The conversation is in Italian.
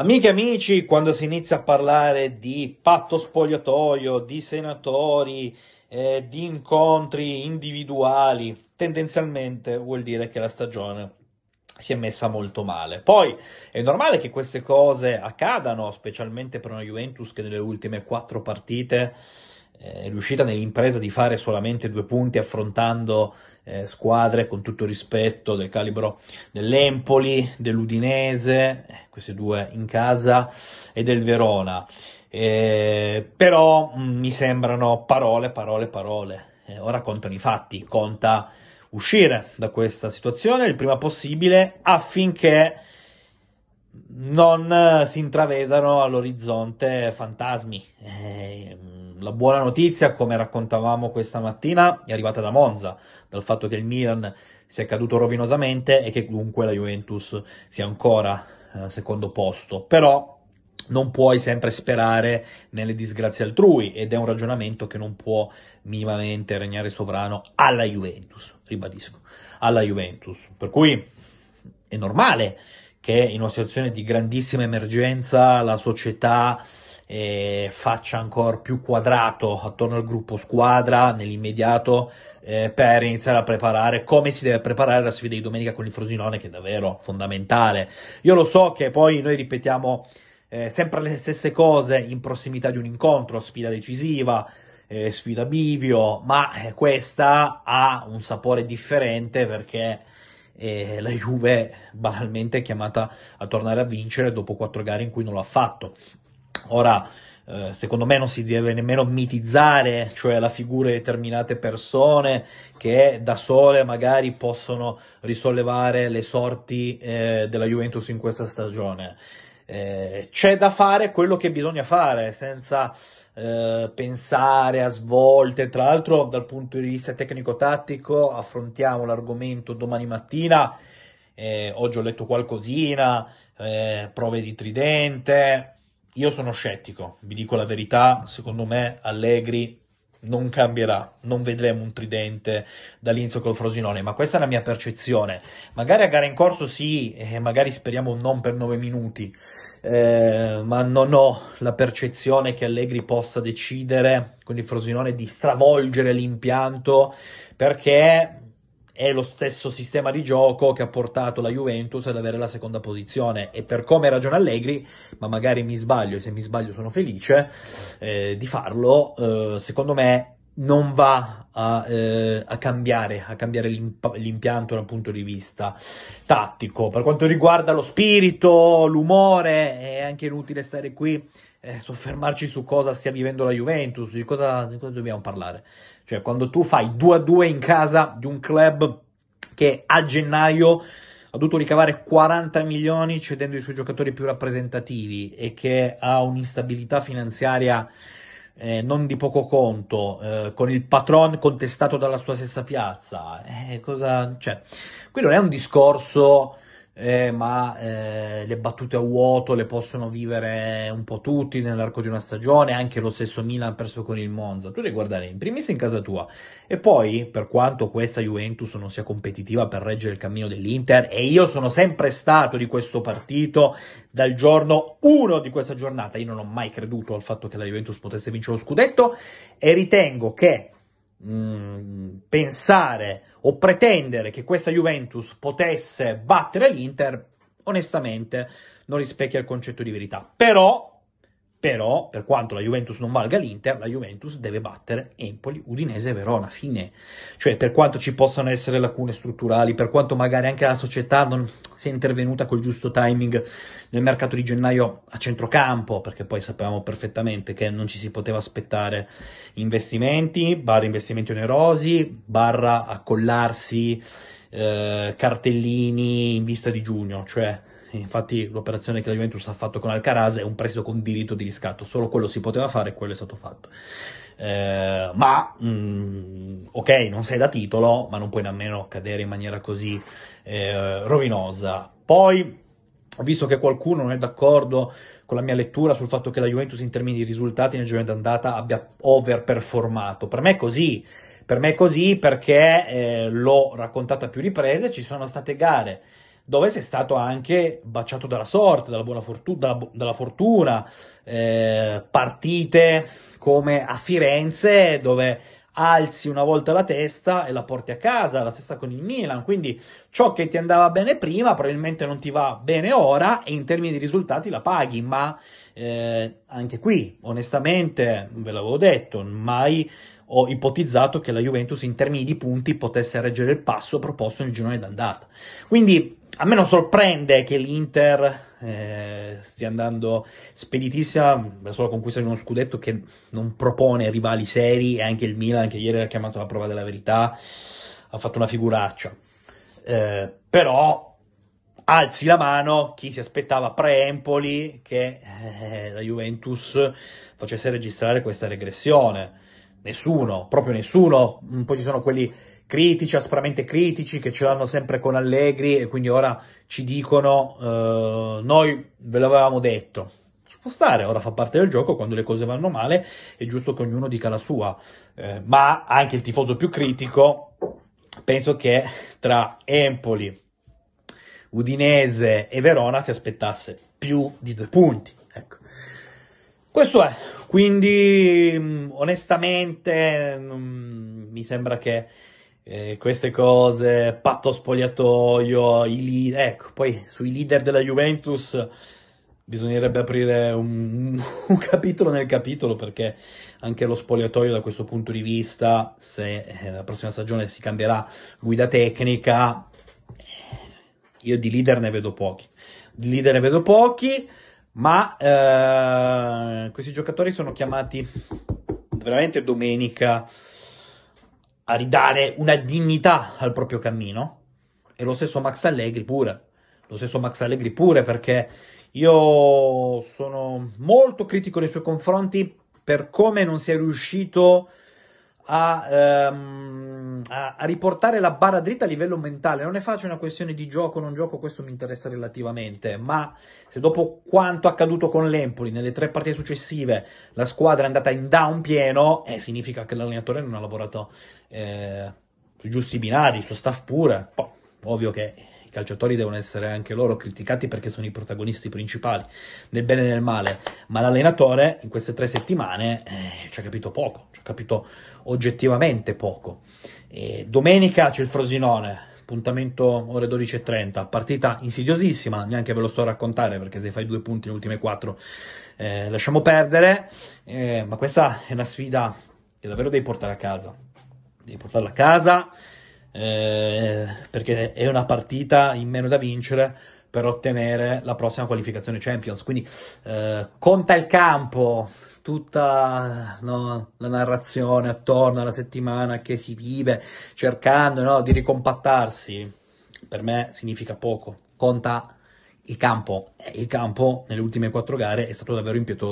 Amiche e amici, quando si inizia a parlare di patto spogliatoio, di senatori, eh, di incontri individuali, tendenzialmente vuol dire che la stagione si è messa molto male. Poi è normale che queste cose accadano, specialmente per una Juventus che nelle ultime quattro partite eh, è riuscita nell'impresa di fare solamente due punti affrontando eh, squadre con tutto rispetto del calibro dell'Empoli, dell'Udinese, eh, queste due in casa, e del Verona. Eh, però mh, mm, mi sembrano parole, parole, parole. Eh, ora contano i fatti, conta uscire da questa situazione il prima possibile affinché non si intravedano all'orizzonte fantasmi. Eh, la buona notizia, come raccontavamo questa mattina, è arrivata da Monza, dal fatto che il Milan sia caduto rovinosamente e che comunque la Juventus sia ancora eh, secondo posto. Però non puoi sempre sperare nelle disgrazie altrui ed è un ragionamento che non può minimamente regnare sovrano alla Juventus, ribadisco, alla Juventus. Per cui è normale che in una situazione di grandissima emergenza la società eh, faccia ancora più quadrato attorno al gruppo squadra nell'immediato eh, per iniziare a preparare come si deve preparare la sfida di domenica con il Frosinone che è davvero fondamentale. Io lo so che poi noi ripetiamo eh, sempre le stesse cose in prossimità di un incontro, sfida decisiva, eh, sfida bivio, ma eh, questa ha un sapore differente perché eh, la Juve banalmente è chiamata a tornare a vincere dopo quattro gare in cui non l'ha fatto. Ora, eh, secondo me non si deve nemmeno mitizzare, cioè la figura di determinate persone che da sole magari possono risollevare le sorti eh, della Juventus in questa stagione. Eh, c'è da fare quello che bisogna fare senza eh, pensare a svolte. Tra l'altro, dal punto di vista tecnico-tattico, affrontiamo l'argomento domani mattina. Eh, oggi ho letto qualcosina, eh, prove di tridente. Io sono scettico, vi dico la verità, secondo me Allegri non cambierà, non vedremo un tridente dall'inizio col Frosinone, ma questa è la mia percezione. Magari a gara in corso sì, e magari speriamo non per 9 minuti, eh, ma non ho la percezione che Allegri possa decidere con il Frosinone di stravolgere l'impianto perché è lo stesso sistema di gioco che ha portato la Juventus ad avere la seconda posizione e per come ragiona Allegri, ma magari mi sbaglio e se mi sbaglio sono felice eh, di farlo, eh, secondo me non va a, eh, a cambiare, a cambiare l'imp- l'impianto dal punto di vista tattico. Per quanto riguarda lo spirito, l'umore, è anche inutile stare qui eh, soffermarci su cosa stia vivendo la Juventus, di cosa, di cosa dobbiamo parlare. Cioè, quando tu fai 2 a 2 in casa di un club che a gennaio ha dovuto ricavare 40 milioni cedendo i suoi giocatori più rappresentativi e che ha un'instabilità finanziaria eh, non di poco conto, eh, con il patron contestato dalla sua stessa piazza, eh, cosa, cioè, qui non è un discorso eh, ma eh, le battute a vuoto le possono vivere un po' tutti nell'arco di una stagione, anche lo stesso Milan perso con il Monza. Tu devi guardare in primis in casa tua e poi, per quanto questa Juventus non sia competitiva per reggere il cammino dell'Inter, e io sono sempre stato di questo partito dal giorno 1 di questa giornata, io non ho mai creduto al fatto che la Juventus potesse vincere lo scudetto e ritengo che mm, pensare o pretendere che questa Juventus potesse battere l'Inter, onestamente non rispecchia il concetto di verità. Però però, per quanto la Juventus non valga l'Inter, la Juventus deve battere Empoli, Udinese e Verona, fine. Cioè, per quanto ci possano essere lacune strutturali, per quanto magari anche la società non sia intervenuta col giusto timing nel mercato di gennaio a centrocampo, perché poi sapevamo perfettamente che non ci si poteva aspettare investimenti, barra investimenti onerosi, barra accollarsi eh, cartellini in vista di giugno, cioè Infatti l'operazione che la Juventus ha fatto con Alcaraz è un prestito con diritto di riscatto, solo quello si poteva fare e quello è stato fatto. Eh, ma mh, mm, ok, non sei da titolo, ma non puoi nemmeno cadere in maniera così eh, rovinosa. Poi, visto che qualcuno non è d'accordo con la mia lettura sul fatto che la Juventus in termini di risultati nel giorno d'andata abbia overperformato, per me è così. Per me è così perché eh, l'ho raccontato a più riprese, ci sono state gare dove sei stato anche baciato dalla sorte, dalla buona fortuna, dalla, dalla fortuna, eh, partite come a Firenze dove alzi una volta la testa e la porti a casa, la stessa con il Milan, quindi ciò che ti andava bene prima probabilmente non ti va bene ora e in termini di risultati la paghi, ma eh, anche qui onestamente, ve l'avevo detto, mai ho ipotizzato che la Juventus in termini di punti potesse reggere il passo proposto nel girone d'andata. Quindi a me non sorprende che l'Inter eh, stia andando speditissima la conquista di uno scudetto che non propone rivali seri e anche il Milan che ieri ha chiamato la prova della verità ha fatto una figuraccia. Eh, però alzi la mano chi si aspettava pre-Empoli che eh, la Juventus facesse registrare questa regressione Nessuno, proprio nessuno. Poi ci sono quelli critici, aspramente critici, che ce l'hanno sempre con Allegri e quindi ora ci dicono, uh, noi ve l'avevamo detto. Ci può stare, ora fa parte del gioco, quando le cose vanno male è giusto che ognuno dica la sua. Eh, ma anche il tifoso più critico, penso che tra Empoli, Udinese e Verona si aspettasse più di due punti. Ecco. Questo è, quindi mm, onestamente mm, mi sembra che eh, queste cose, patto spogliatoio, i leader, ecco, poi sui leader della Juventus bisognerebbe aprire un, un, capitolo nel capitolo perché anche lo spogliatoio da questo punto di vista, se eh, la prossima stagione si cambierà guida tecnica, io di leader ne vedo pochi. Di leader ne vedo pochi ma eh, questi giocatori sono chiamati veramente domenica a ridare una dignità al proprio cammino. E lo stesso Max Allegri pure. Lo stesso Max Allegri pure perché io sono molto critico nei suoi confronti per come non sia riuscito a, ehm, a, a, riportare la barra dritta a livello mentale. Non ne faccio una questione di gioco o non gioco, questo mi interessa relativamente, ma se dopo quanto accaduto con l'Empoli nelle tre partite successive la squadra è andata in down pieno, eh, significa che l'allenatore non ha lavorato eh, sui giusti binari, il suo staff pure. Poi, ovvio che i calciatori devono essere anche loro criticati perché sono i protagonisti principali, nel bene e nel male, ma l'allenatore in queste tre settimane eh, ci ha capito poco, ci ha capito oggettivamente poco. E domenica c'è il Frosinone, appuntamento ore 12.30, partita insidiosissima, neanche ve lo sto a raccontare perché se fai due punti nelle ultime quattro eh, lasciamo perdere, eh, ma questa è una sfida che davvero devi portare a casa, devi portarla a casa eh, perché è una partita in meno da vincere per ottenere la prossima qualificazione Champions. Quindi eh, conta il campo, tutta no, la narrazione attorno alla settimana che si vive cercando no, di ricompattarsi. Per me significa poco. Conta il campo. Il campo nelle ultime quattro gare è stato davvero impietoso.